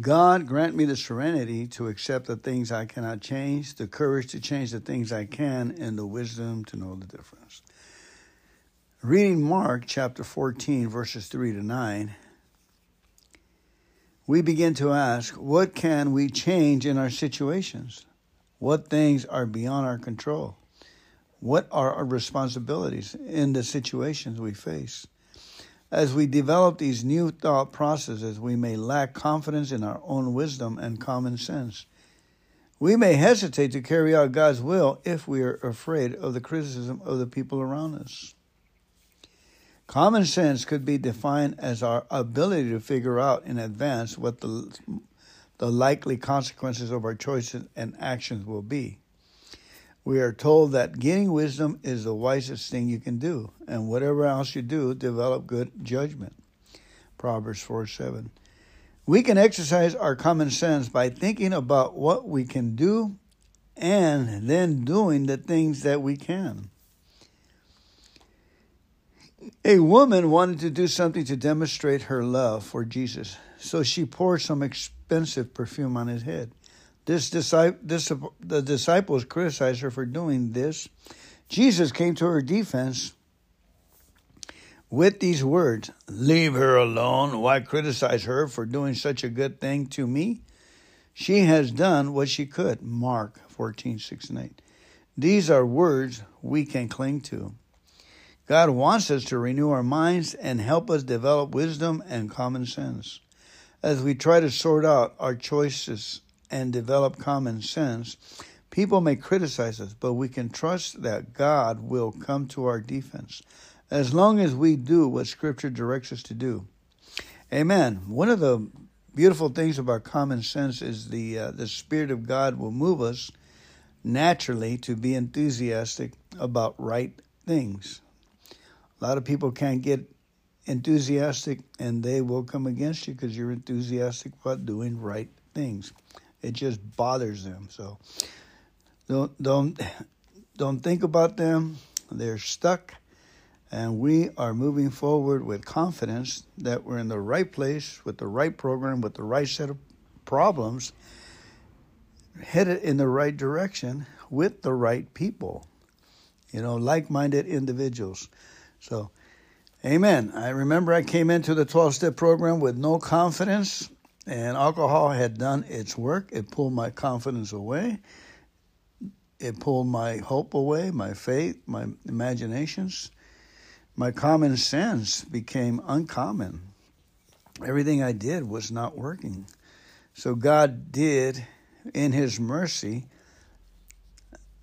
God grant me the serenity to accept the things I cannot change, the courage to change the things I can, and the wisdom to know the difference. Reading Mark chapter 14, verses 3 to 9, we begin to ask, what can we change in our situations? What things are beyond our control? What are our responsibilities in the situations we face? As we develop these new thought processes, we may lack confidence in our own wisdom and common sense. We may hesitate to carry out God's will if we are afraid of the criticism of the people around us. Common sense could be defined as our ability to figure out in advance what the, the likely consequences of our choices and actions will be we are told that gaining wisdom is the wisest thing you can do, and whatever else you do, develop good judgment. Proverbs 4 7. We can exercise our common sense by thinking about what we can do and then doing the things that we can. A woman wanted to do something to demonstrate her love for Jesus, so she poured some expensive perfume on his head. This, this, the disciples criticized her for doing this. Jesus came to her defense with these words Leave her alone. Why criticize her for doing such a good thing to me? She has done what she could. Mark 14, 6 and 8. These are words we can cling to. God wants us to renew our minds and help us develop wisdom and common sense. As we try to sort out our choices and develop common sense, people may criticize us, but we can trust that God will come to our defense as long as we do what Scripture directs us to do. Amen. One of the beautiful things about common sense is the uh, the Spirit of God will move us naturally to be enthusiastic about right things. A lot of people can't get enthusiastic and they will come against you because you're enthusiastic about doing right things. It just bothers them. So don't don't don't think about them. They're stuck, and we are moving forward with confidence that we're in the right place with the right program with the right set of problems, headed in the right direction with the right people. You know, like-minded individuals. So. Amen. I remember I came into the 12 step program with no confidence and alcohol had done its work. It pulled my confidence away. It pulled my hope away, my faith, my imaginations. My common sense became uncommon. Everything I did was not working. So God did, in His mercy,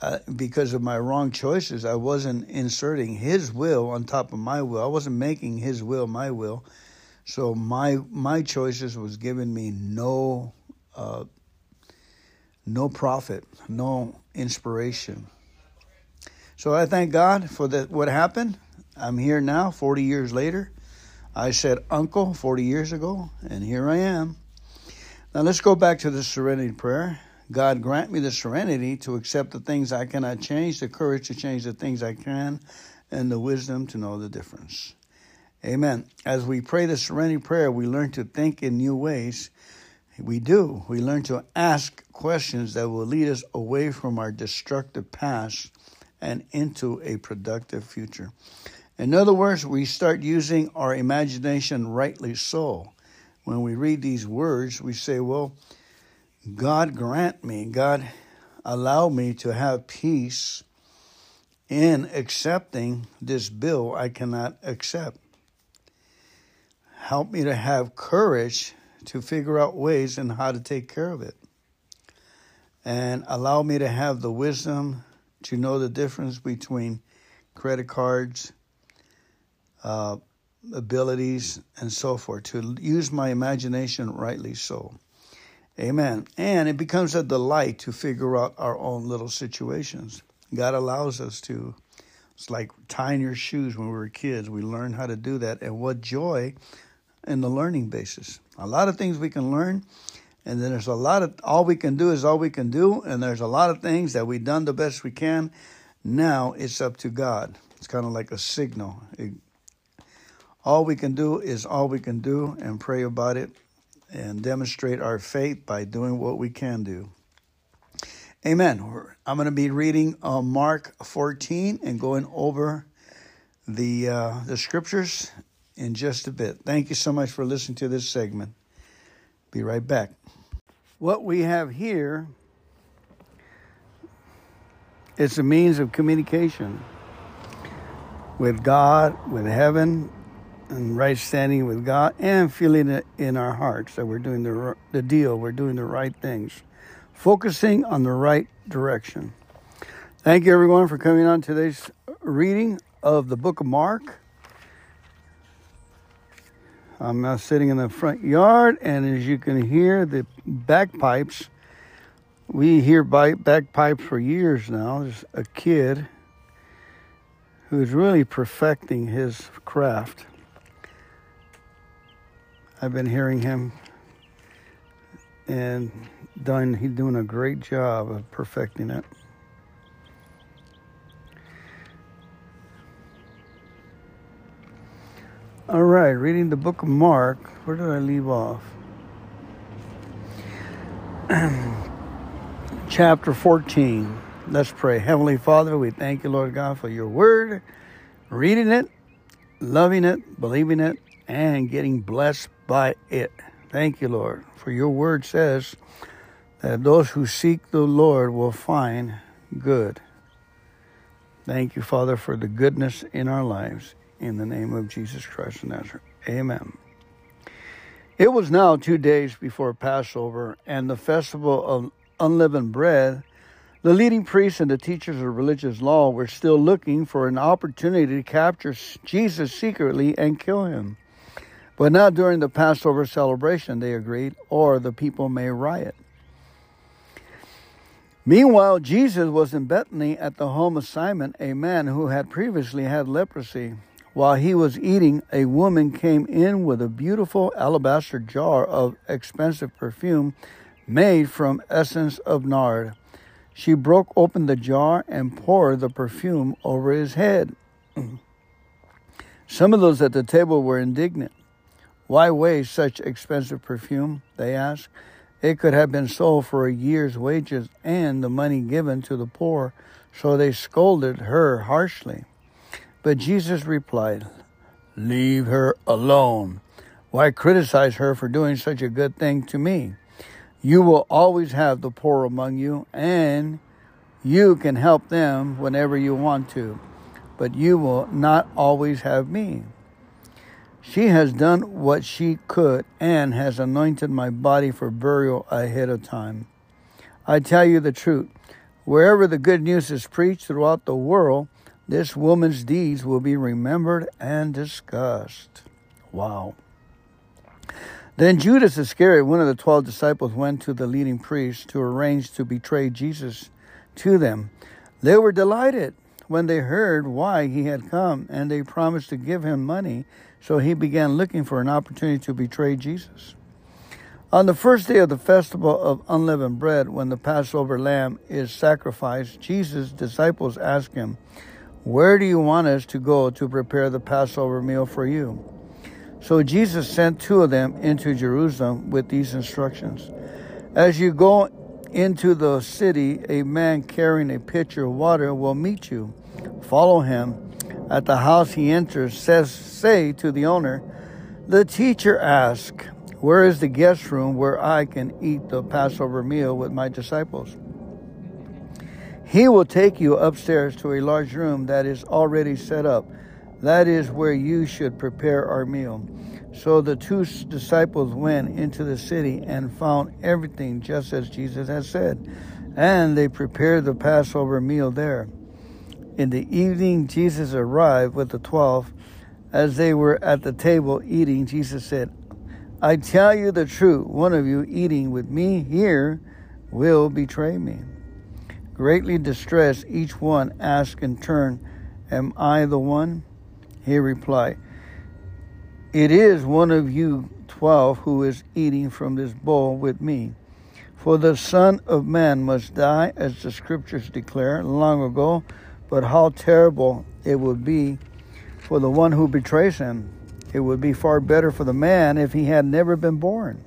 uh, because of my wrong choices, I wasn't inserting His will on top of my will. I wasn't making His will my will. So my my choices was giving me no uh, no profit, no inspiration. So I thank God for that. What happened? I'm here now, 40 years later. I said uncle 40 years ago, and here I am. Now let's go back to the serenity prayer. God grant me the serenity to accept the things I cannot change, the courage to change the things I can, and the wisdom to know the difference. Amen. As we pray the serenity prayer, we learn to think in new ways. We do. We learn to ask questions that will lead us away from our destructive past and into a productive future. In other words, we start using our imagination rightly so. When we read these words, we say, Well, God grant me, God allow me to have peace in accepting this bill I cannot accept help me to have courage to figure out ways and how to take care of it. And allow me to have the wisdom to know the difference between credit cards, uh, abilities, and so forth, to use my imagination rightly so. Amen. And it becomes a delight to figure out our own little situations. God allows us to. It's like tying your shoes when we were kids. We learn how to do that. And what joy in the learning basis. A lot of things we can learn, and then there's a lot of all we can do is all we can do, and there's a lot of things that we've done the best we can. Now it's up to God. It's kind of like a signal. It, all we can do is all we can do and pray about it and demonstrate our faith by doing what we can do. Amen. I'm going to be reading uh, Mark 14 and going over the uh, the scriptures in just a bit. Thank you so much for listening to this segment. Be right back. What we have here is a means of communication with God, with heaven, and right standing with God, and feeling it in our hearts that we're doing the, the deal, we're doing the right things, focusing on the right direction. Thank you, everyone, for coming on today's reading of the book of Mark. I'm now sitting in the front yard, and as you can hear, the bagpipes. We hear bagpipes for years now. There's a kid who's really perfecting his craft. I've been hearing him, and done. He's doing a great job of perfecting it. All right, reading the book of Mark. Where did I leave off? Chapter 14. Let's pray. Heavenly Father, we thank you, Lord God, for your word, reading it, loving it, believing it, and getting blessed by it. Thank you, Lord, for your word says that those who seek the Lord will find good. Thank you, Father, for the goodness in our lives. In the name of Jesus Christ of Nazareth. Amen. It was now two days before Passover and the festival of unleavened bread. The leading priests and the teachers of religious law were still looking for an opportunity to capture Jesus secretly and kill him. But not during the Passover celebration, they agreed, or the people may riot. Meanwhile, Jesus was in Bethany at the home of Simon, a man who had previously had leprosy. While he was eating, a woman came in with a beautiful alabaster jar of expensive perfume made from essence of nard. She broke open the jar and poured the perfume over his head. Some of those at the table were indignant. Why waste such expensive perfume? They asked. It could have been sold for a year's wages and the money given to the poor, so they scolded her harshly. But Jesus replied, Leave her alone. Why criticize her for doing such a good thing to me? You will always have the poor among you, and you can help them whenever you want to, but you will not always have me. She has done what she could and has anointed my body for burial ahead of time. I tell you the truth. Wherever the good news is preached throughout the world, this woman's deeds will be remembered and discussed. Wow. Then Judas Iscariot, one of the twelve disciples, went to the leading priests to arrange to betray Jesus to them. They were delighted when they heard why he had come, and they promised to give him money so he began looking for an opportunity to betray Jesus. On the first day of the festival of unleavened bread, when the Passover lamb is sacrificed, Jesus' disciples asked him, Where do you want us to go to prepare the Passover meal for you? So Jesus sent two of them into Jerusalem with these instructions As you go into the city, a man carrying a pitcher of water will meet you. Follow him at the house he enters, says, Say to the owner, The teacher asks, Where is the guest room where I can eat the Passover meal with my disciples? He will take you upstairs to a large room that is already set up. That is where you should prepare our meal. So the two disciples went into the city and found everything just as Jesus had said, and they prepared the Passover meal there. In the evening, Jesus arrived with the twelve. As they were at the table eating, Jesus said, I tell you the truth, one of you eating with me here will betray me. Greatly distressed, each one asked in turn, Am I the one? He replied, It is one of you twelve who is eating from this bowl with me. For the Son of Man must die, as the scriptures declare long ago but how terrible it would be for the one who betrays him. It would be far better for the man if he had never been born.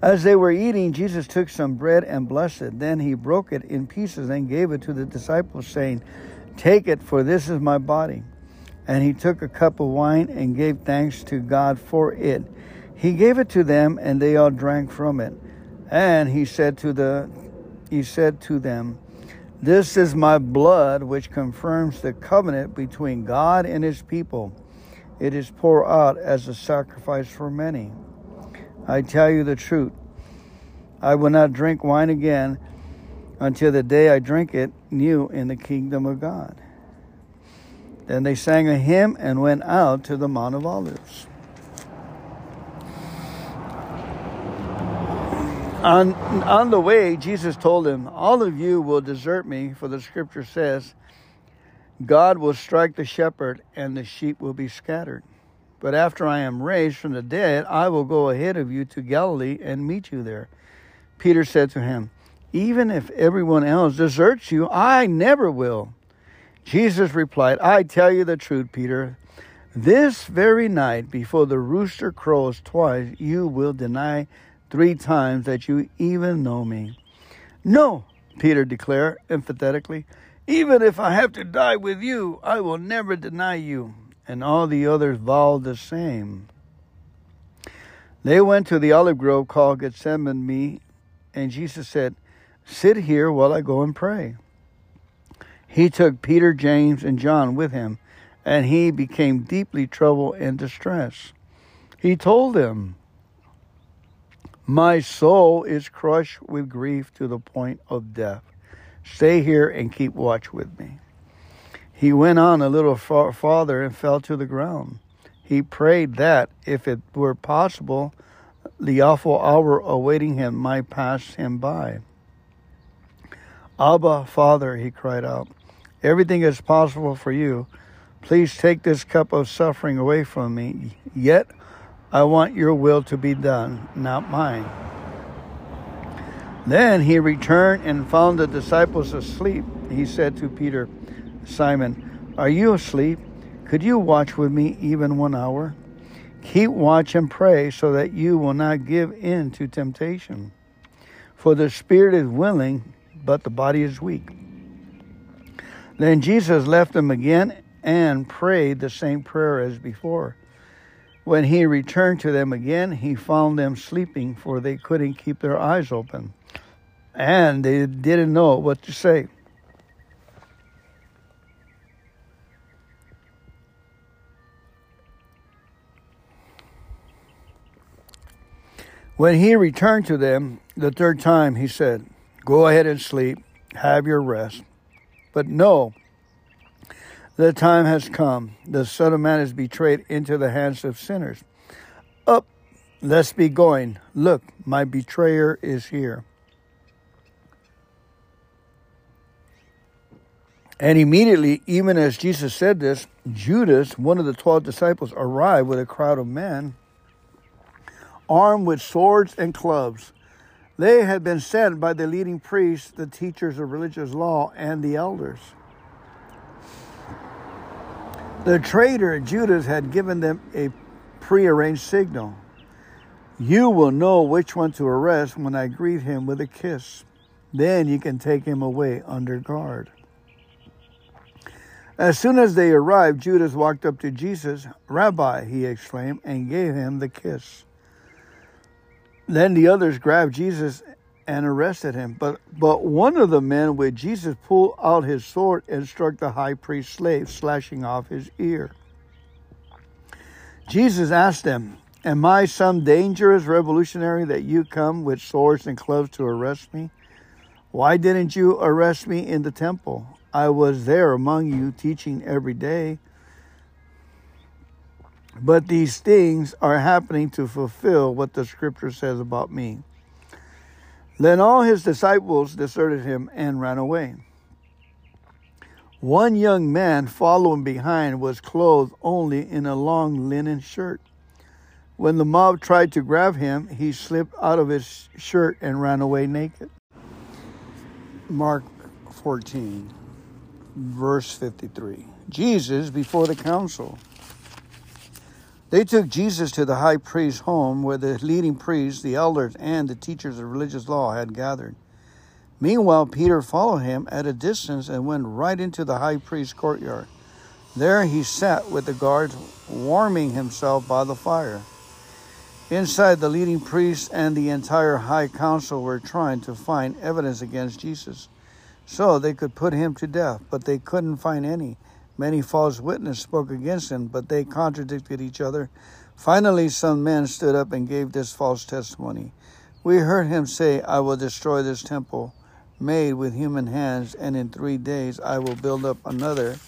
As they were eating, Jesus took some bread and blessed it. Then he broke it in pieces and gave it to the disciples, saying, Take it, for this is my body. And he took a cup of wine and gave thanks to God for it. He gave it to them, and they all drank from it. And he said to the he said to them, This is my blood which confirms the covenant between God and his people. It is poured out as a sacrifice for many. I tell you the truth. I will not drink wine again until the day I drink it new in the kingdom of God. Then they sang a hymn and went out to the Mount of Olives. On, on the way, Jesus told him, All of you will desert me, for the scripture says, God will strike the shepherd, and the sheep will be scattered. But after I am raised from the dead, I will go ahead of you to Galilee and meet you there. Peter said to him, Even if everyone else deserts you, I never will. Jesus replied, I tell you the truth, Peter. This very night, before the rooster crows twice, you will deny three times that you even know me. No, Peter declared emphatically. Even if I have to die with you, I will never deny you and all the others vowed the same. They went to the olive grove called Gethsemane, and Jesus said, Sit here while I go and pray. He took Peter, James, and John with him, and he became deeply troubled and distressed. He told them, My soul is crushed with grief to the point of death. Stay here and keep watch with me. He went on a little far farther and fell to the ground. He prayed that, if it were possible, the awful hour awaiting him might pass him by. Abba, Father, he cried out, everything is possible for you. Please take this cup of suffering away from me. Yet I want your will to be done, not mine. Then he returned and found the disciples asleep. He said to Peter, Simon, Are you asleep? Could you watch with me even one hour? Keep watch and pray so that you will not give in to temptation. For the spirit is willing, but the body is weak. Then Jesus left them again and prayed the same prayer as before. When he returned to them again, he found them sleeping, for they couldn't keep their eyes open. And they didn't know what to say. When he returned to them the third time, he said, Go ahead and sleep, have your rest. But no, the time has come. The Son of Man is betrayed into the hands of sinners. Up, let's be going. Look, my betrayer is here. And immediately, even as Jesus said this, Judas, one of the twelve disciples, arrived with a crowd of men armed with swords and clubs. They had been sent by the leading priests, the teachers of religious law, and the elders. The traitor Judas had given them a prearranged signal. You will know which one to arrest when I greet him with a kiss. Then you can take him away under guard. As soon as they arrived, Judas walked up to Jesus. Rabbi, he exclaimed, and gave him the kiss. Then the others grabbed Jesus and arrested him. But, but one of the men with Jesus pulled out his sword and struck the high priest's slave, slashing off his ear. Jesus asked them, Am I some dangerous revolutionary that you come with swords and clubs to arrest me? Why didn't you arrest me in the temple? I was there among you teaching every day. But these things are happening to fulfill what the scripture says about me. Then all his disciples deserted him and ran away. One young man following behind was clothed only in a long linen shirt. When the mob tried to grab him, he slipped out of his shirt and ran away naked. Mark 14, verse 53. Jesus before the council. They took Jesus to the high priest's home where the leading priests, the elders, and the teachers of religious law had gathered. Meanwhile, Peter followed him at a distance and went right into the high priest's courtyard. There he sat with the guards, warming himself by the fire. Inside, the leading priests and the entire high council were trying to find evidence against Jesus so they could put him to death, but they couldn't find any. Many false witnesses spoke against him, but they contradicted each other. Finally, some men stood up and gave this false testimony. We heard him say, I will destroy this temple made with human hands, and in three days I will build up another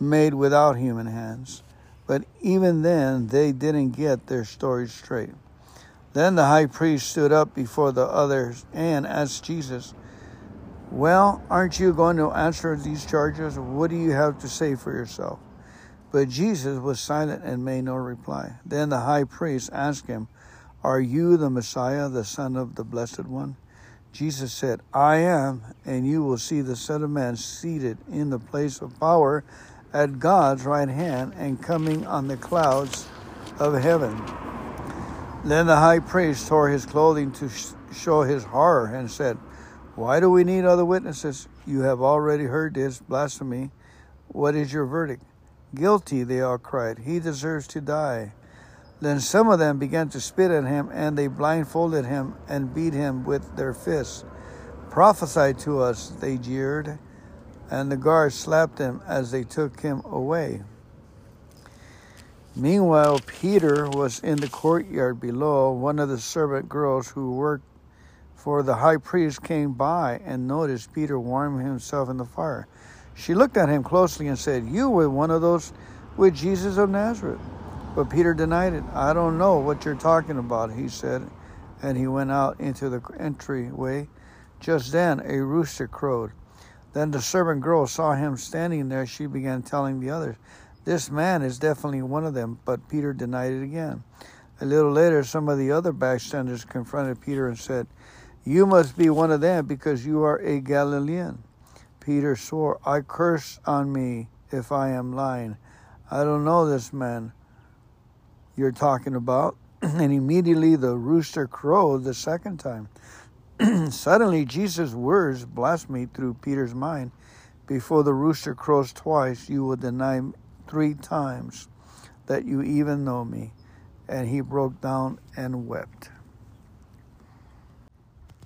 made without human hands. But even then, they didn't get their story straight. Then the high priest stood up before the others and asked Jesus, well, aren't you going to answer these charges? What do you have to say for yourself? But Jesus was silent and made no reply. Then the high priest asked him, Are you the Messiah, the Son of the Blessed One? Jesus said, I am, and you will see the Son of Man seated in the place of power at God's right hand and coming on the clouds of heaven. Then the high priest tore his clothing to show his horror and said, why do we need other witnesses? You have already heard this blasphemy. What is your verdict? Guilty, they all cried. He deserves to die. Then some of them began to spit at him, and they blindfolded him and beat him with their fists. Prophesy to us, they jeered, and the guards slapped him as they took him away. Meanwhile, Peter was in the courtyard below. One of the servant girls who worked for the high priest came by and noticed Peter warming himself in the fire. She looked at him closely and said, You were one of those with Jesus of Nazareth. But Peter denied it. I don't know what you're talking about, he said, and he went out into the entryway. Just then a rooster crowed. Then the servant girl saw him standing there. She began telling the others, This man is definitely one of them. But Peter denied it again. A little later, some of the other bystanders confronted Peter and said, you must be one of them because you are a Galilean. Peter swore, I curse on me if I am lying. I don't know this man you're talking about. and immediately the rooster crowed the second time. Suddenly, Jesus' words blasphemed through Peter's mind. Before the rooster crows twice, you will deny three times that you even know me. And he broke down and wept.